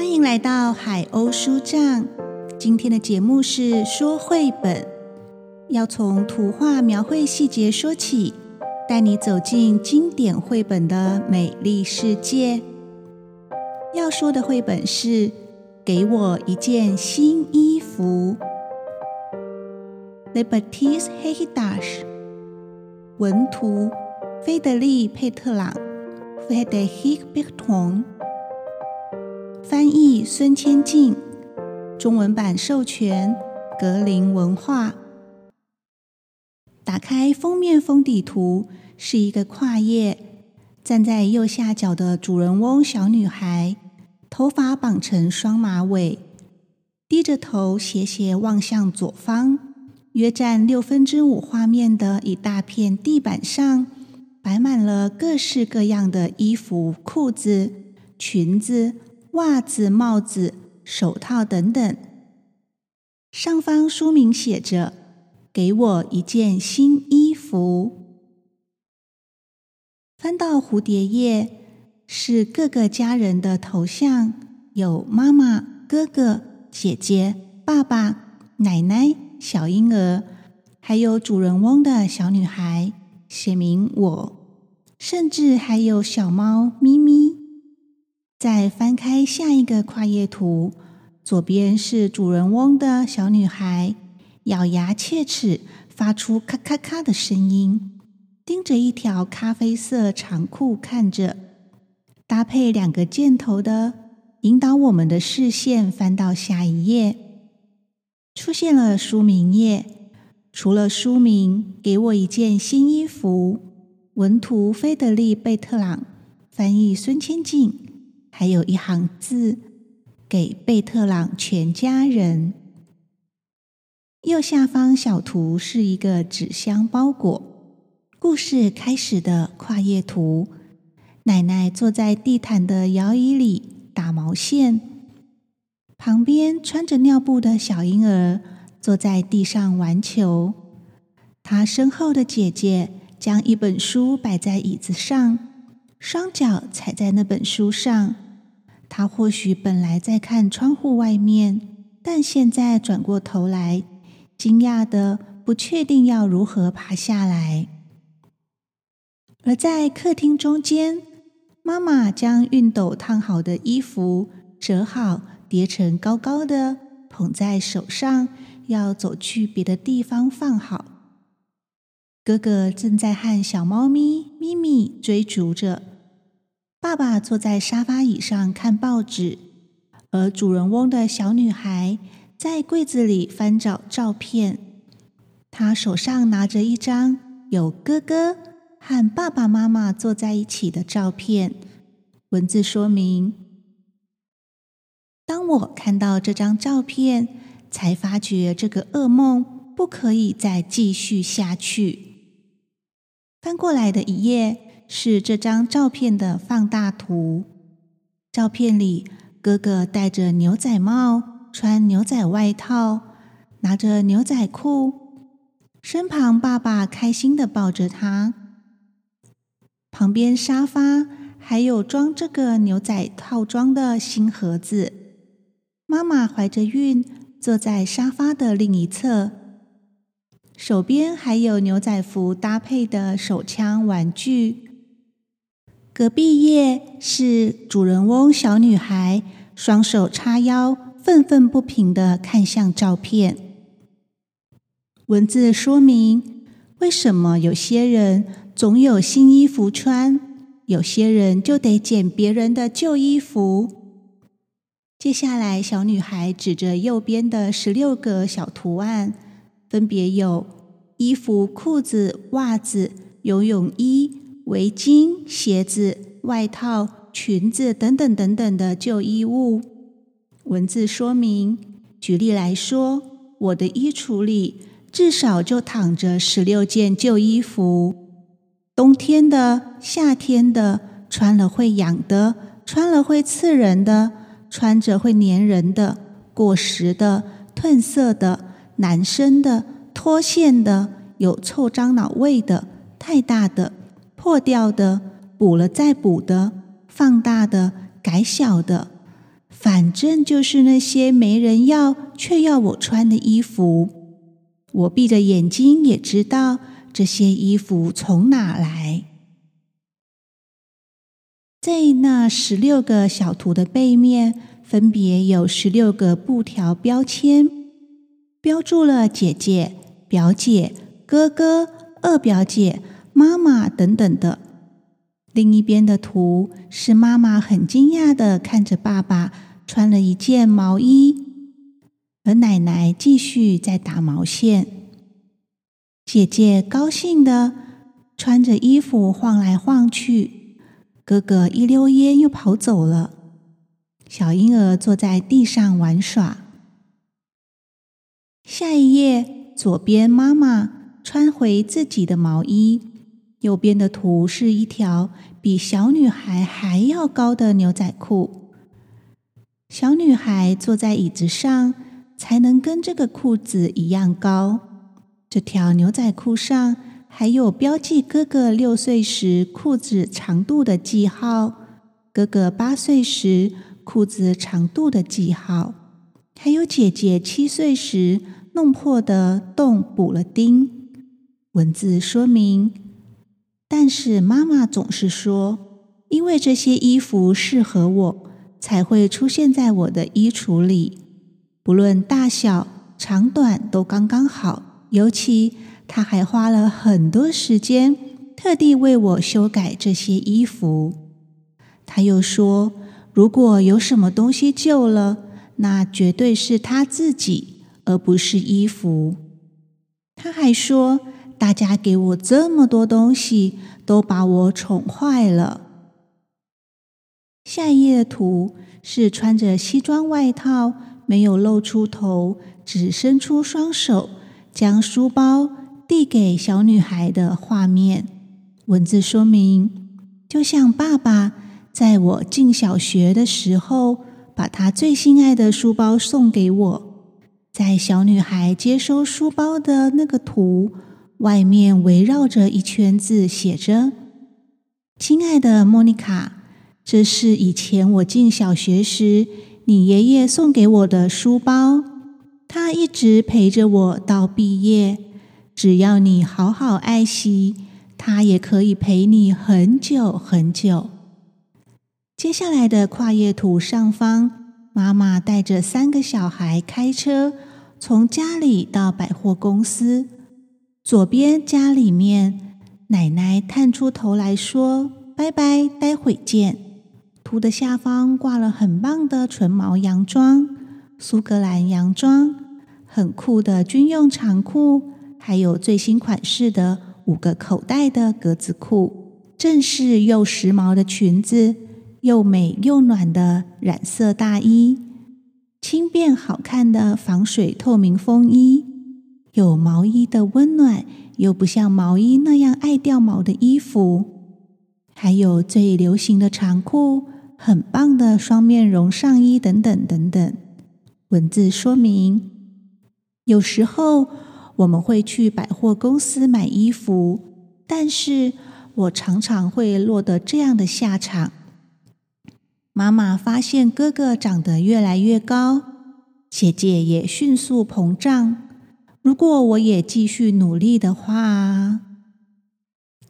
欢迎来到海鸥书帐。今天的节目是说绘本，要从图画描绘细节说起，带你走进经典绘本的美丽世界。要说的绘本是《给我一件新衣服》（The Baptiste Heidash），文图菲德利·佩特朗 （Frédéric Berton），翻译孙千静。中文版授权格林文化。打开封面封底图，是一个跨页，站在右下角的主人翁小女孩，头发绑成双马尾，低着头斜斜望向左方。约占六分之五画面的一大片地板上，摆满了各式各样的衣服、裤子、裙子、袜子、帽子。手套等等。上方书名写着：“给我一件新衣服。”翻到蝴蝶页，是各个家人的头像，有妈妈、哥哥、姐姐、爸爸、奶奶、小婴儿，还有主人翁的小女孩，写明我，甚至还有小猫咪咪。再翻开下一个跨页图，左边是主人翁的小女孩，咬牙切齿，发出咔咔咔的声音，盯着一条咖啡色长裤看着。搭配两个箭头的，引导我们的视线翻到下一页，出现了书名页。除了书名，给我一件新衣服。文图：菲德利·贝特朗，翻译：孙千静。还有一行字，给贝特朗全家人。右下方小图是一个纸箱包裹。故事开始的跨页图，奶奶坐在地毯的摇椅里打毛线，旁边穿着尿布的小婴儿坐在地上玩球。他身后的姐姐将一本书摆在椅子上。双脚踩在那本书上，他或许本来在看窗户外面，但现在转过头来，惊讶的不确定要如何爬下来。而在客厅中间，妈妈将熨斗烫好的衣服折好，叠成高高的，捧在手上，要走去别的地方放好。哥哥正在和小猫咪咪咪追逐着。爸爸坐在沙发椅上看报纸，而主人翁的小女孩在柜子里翻找照片。她手上拿着一张有哥哥和爸爸妈妈坐在一起的照片。文字说明：当我看到这张照片，才发觉这个噩梦不可以再继续下去。翻过来的一页。是这张照片的放大图。照片里，哥哥戴着牛仔帽，穿牛仔外套，拿着牛仔裤，身旁爸爸开心的抱着他。旁边沙发还有装这个牛仔套装的新盒子。妈妈怀着孕坐在沙发的另一侧，手边还有牛仔服搭配的手枪玩具。隔壁页是主人翁小女孩，双手叉腰，愤愤不平的看向照片。文字说明为什么有些人总有新衣服穿，有些人就得捡别人的旧衣服。接下来，小女孩指着右边的十六个小图案，分别有衣服、裤子、袜子、游泳衣。围巾、鞋子、外套、裙子等等等等的旧衣物。文字说明：举例来说，我的衣橱里至少就躺着十六件旧衣服，冬天的、夏天的，穿了会痒的，穿了会刺人的，穿着会粘人的，过时的、褪色的、男生的、脱线的、有臭樟脑味的、太大的。破掉的、补了再补的、放大的、改小的、反正就是那些没人要却要我穿的衣服。我闭着眼睛也知道这些衣服从哪来。在那十六个小图的背面，分别有十六个布条标签，标注了姐姐、表姐、哥哥、二表姐、妈妈等等的。另一边的图是妈妈很惊讶的看着爸爸穿了一件毛衣，而奶奶继续在打毛线。姐姐高兴的穿着衣服晃来晃去。哥哥一溜烟又跑走了。小婴儿坐在地上玩耍。下一页，左边妈妈穿回自己的毛衣，右边的图是一条比小女孩还要高的牛仔裤。小女孩坐在椅子上，才能跟这个裤子一样高。这条牛仔裤上。还有标记哥哥六岁时裤子长度的记号，哥哥八岁时裤子长度的记号，还有姐姐七岁时弄破的洞补了钉。文字说明，但是妈妈总是说，因为这些衣服适合我，才会出现在我的衣橱里，不论大小长短都刚刚好，尤其。他还花了很多时间，特地为我修改这些衣服。他又说：“如果有什么东西旧了，那绝对是他自己，而不是衣服。”他还说：“大家给我这么多东西，都把我宠坏了。”下一页图是穿着西装外套，没有露出头，只伸出双手，将书包。递给小女孩的画面，文字说明：就像爸爸在我进小学的时候，把他最心爱的书包送给我。在小女孩接收书包的那个图外面，围绕着一圈字，写着：“亲爱的莫妮卡，这是以前我进小学时你爷爷送给我的书包，他一直陪着我到毕业。”只要你好好爱惜，它也可以陪你很久很久。接下来的跨页图上方，妈妈带着三个小孩开车从家里到百货公司。左边家里面，奶奶探出头来说：“拜拜，待会见。”图的下方挂了很棒的纯毛洋装，苏格兰洋装，很酷的军用长裤。还有最新款式的五个口袋的格子裤，正式又时髦的裙子，又美又暖的染色大衣，轻便好看的防水透明风衣，有毛衣的温暖，又不像毛衣那样爱掉毛的衣服，还有最流行的长裤，很棒的双面绒上衣等等等等。文字说明，有时候。我们会去百货公司买衣服，但是我常常会落得这样的下场。妈妈发现哥哥长得越来越高，姐姐也迅速膨胀。如果我也继续努力的话，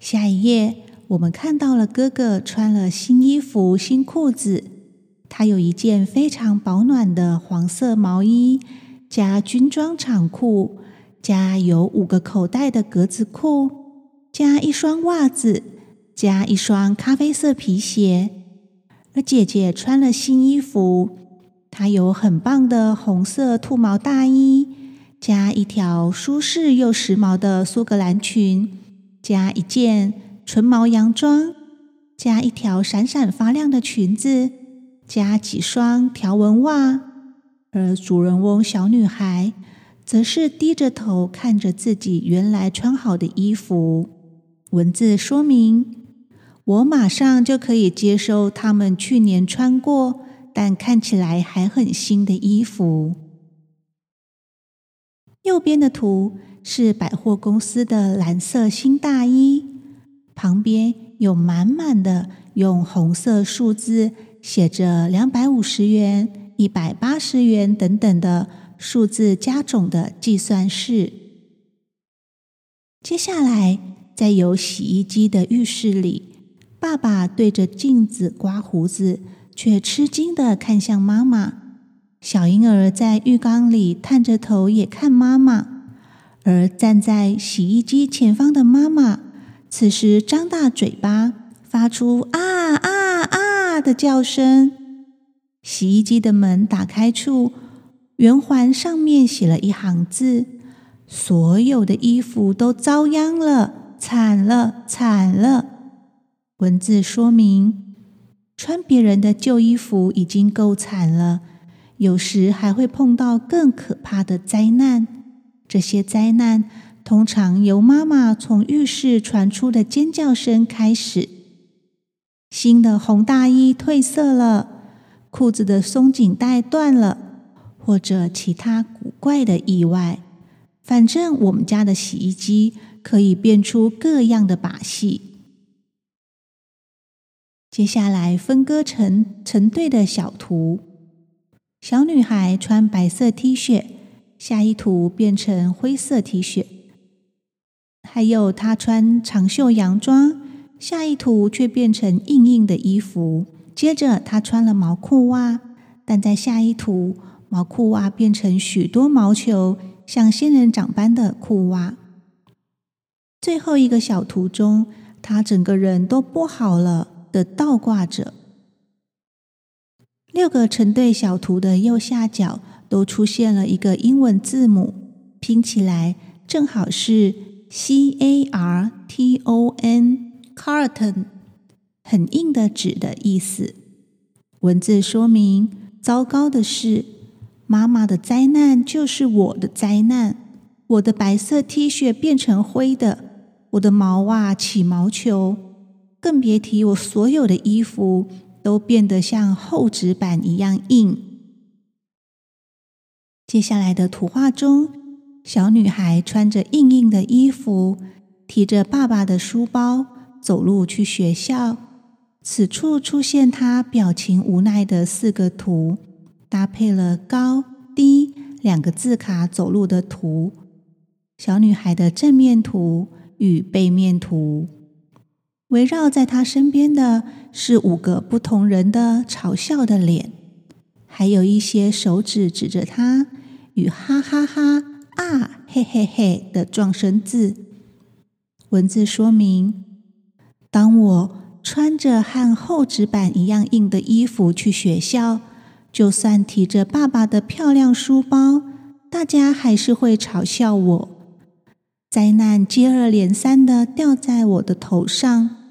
下一页我们看到了哥哥穿了新衣服、新裤子，他有一件非常保暖的黄色毛衣加军装长裤。加有五个口袋的格子裤，加一双袜子，加一双咖啡色皮鞋。而姐姐穿了新衣服，她有很棒的红色兔毛大衣，加一条舒适又时髦的苏格兰裙，加一件纯毛洋装，加一条闪闪发亮的裙子，加几双条纹袜。而主人翁小女孩。则是低着头看着自己原来穿好的衣服。文字说明：我马上就可以接收他们去年穿过但看起来还很新的衣服。右边的图是百货公司的蓝色新大衣，旁边有满满的用红色数字写着两百五十元、一百八十元等等的数字加总的计算式。接下来，在有洗衣机的浴室里，爸爸对着镜子刮胡子，却吃惊的看向妈妈。小婴儿在浴缸里探着头也看妈妈，而站在洗衣机前方的妈妈，此时张大嘴巴，发出啊啊啊的叫声。洗衣机的门打开处，圆环上面写了一行字：“所有的衣服都遭殃了，惨了，惨了。”文字说明，穿别人的旧衣服已经够惨了。有时还会碰到更可怕的灾难，这些灾难通常由妈妈从浴室传出的尖叫声开始。新的红大衣褪色了，裤子的松紧带断了，或者其他古怪的意外。反正我们家的洗衣机可以变出各样的把戏。接下来分割成成对的小图。小女孩穿白色 T 恤，下一图变成灰色 T 恤。还有她穿长袖洋装，下一图却变成硬硬的衣服。接着她穿了毛裤袜，但在下一图，毛裤袜变成许多毛球，像仙人掌般的裤袜。最后一个小图中，她整个人都剥好了的倒挂着。六个成对小图的右下角都出现了一个英文字母，拼起来正好是 C A R T O N，carton，很硬的纸的意思。文字说明：糟糕的是，妈妈的灾难就是我的灾难。我的白色 T 恤变成灰的，我的毛袜起毛球，更别提我所有的衣服。都变得像厚纸板一样硬。接下来的图画中，小女孩穿着硬硬的衣服，提着爸爸的书包走路去学校。此处出现她表情无奈的四个图，搭配了高低两个字卡走路的图，小女孩的正面图与背面图。围绕在他身边的是五个不同人的嘲笑的脸，还有一些手指指着他与哈哈哈啊嘿嘿嘿的撞声字。文字说明：当我穿着和厚纸板一样硬的衣服去学校，就算提着爸爸的漂亮书包，大家还是会嘲笑我。灾难接二连三的掉在我的头上。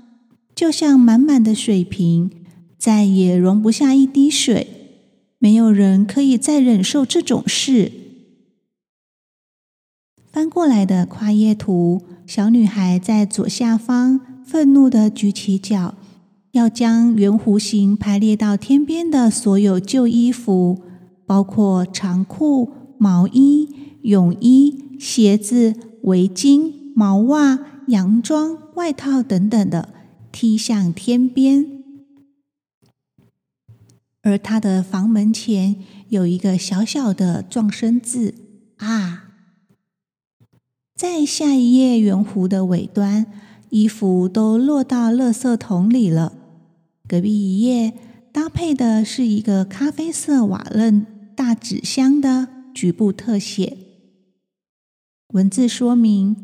就像满满的水瓶，再也容不下一滴水。没有人可以再忍受这种事。翻过来的跨页图，小女孩在左下方愤怒的举起脚，要将圆弧形排列到天边的所有旧衣服，包括长裤、毛衣、泳衣、鞋子、围巾、毛袜、洋装、外套等等的。踢向天边，而他的房门前有一个小小的撞声字啊！在下一页圆弧的尾端，衣服都落到垃圾桶里了。隔壁一页搭配的是一个咖啡色瓦楞大纸箱的局部特写。文字说明：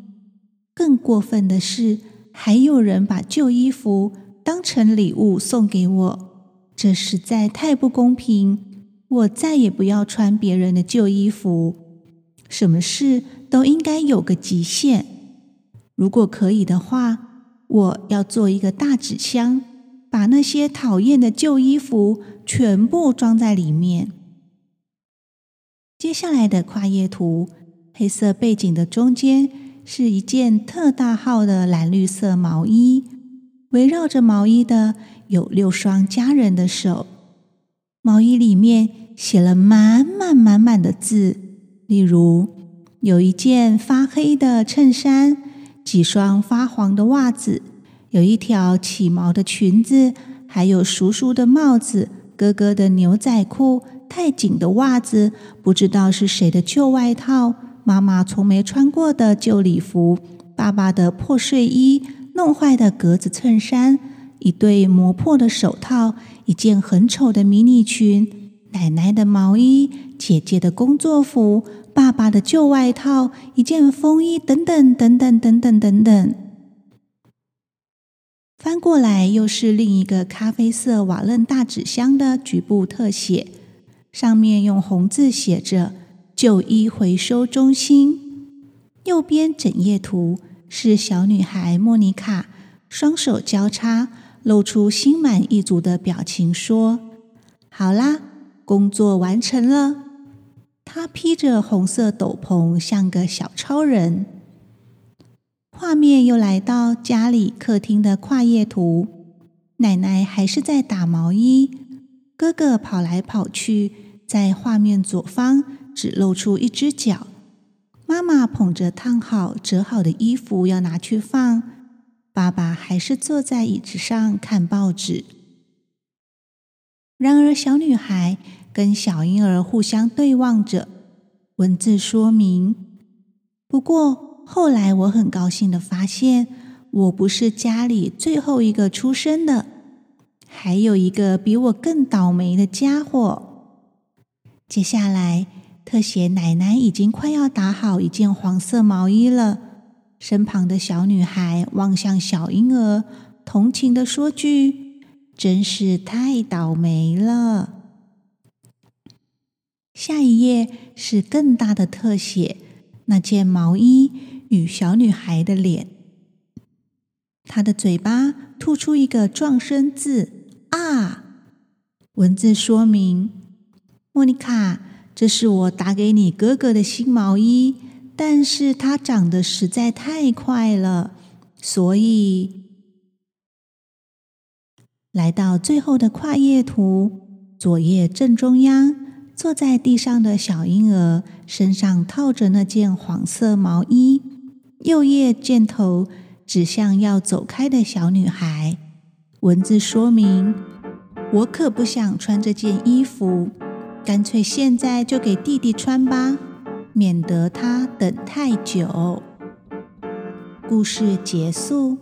更过分的是。还有人把旧衣服当成礼物送给我，这实在太不公平！我再也不要穿别人的旧衣服。什么事都应该有个极限。如果可以的话，我要做一个大纸箱，把那些讨厌的旧衣服全部装在里面。接下来的跨页图，黑色背景的中间。是一件特大号的蓝绿色毛衣，围绕着毛衣的有六双家人的手。毛衣里面写了满满满满的字，例如有一件发黑的衬衫，几双发黄的袜子，有一条起毛的裙子，还有叔叔的帽子哥哥的牛仔裤太紧的袜子，不知道是谁的旧外套，妈妈从没穿过的旧礼服，爸爸的破睡衣，弄坏的格子衬衫，一对磨破的手套，一件很丑的迷你裙，奶奶的毛衣，姐姐的工作服，爸爸的旧外套，一件风衣，等等等等等等等等。翻过来，又是另一个咖啡色瓦楞大纸箱的局部特写，上面用红字写着“旧衣回收中心”。右边整页图是小女孩莫妮卡，双手交叉，露出心满意足的表情，说：“好啦，工作完成了。”她披着红色斗篷，像个小超人。画面又来到家里客厅的跨页图，奶奶还是在打毛衣，哥哥跑来跑去，在画面左方只露出一只脚，妈妈捧着烫好折好的衣服要拿去放，爸爸还是坐在椅子上看报纸。然而，小女孩跟小婴儿互相对望着，文字说明。不过。后来我很高兴的发现，我不是家里最后一个出生的，还有一个比我更倒霉的家伙。接下来，特写奶奶已经快要打好一件黄色毛衣了，身旁的小女孩望向小婴儿，同情的说句：“真是太倒霉了。”下一页是更大的特写，那件毛衣。与小女孩的脸，她的嘴巴吐出一个撞声字啊！文字说明：莫妮卡，这是我打给你哥哥的新毛衣，但是它长得实在太快了，所以来到最后的跨页图，左页正中央，坐在地上的小婴儿身上套着那件黄色毛衣。右页箭头指向要走开的小女孩，文字说明：我可不想穿这件衣服，干脆现在就给弟弟穿吧，免得他等太久。故事结束。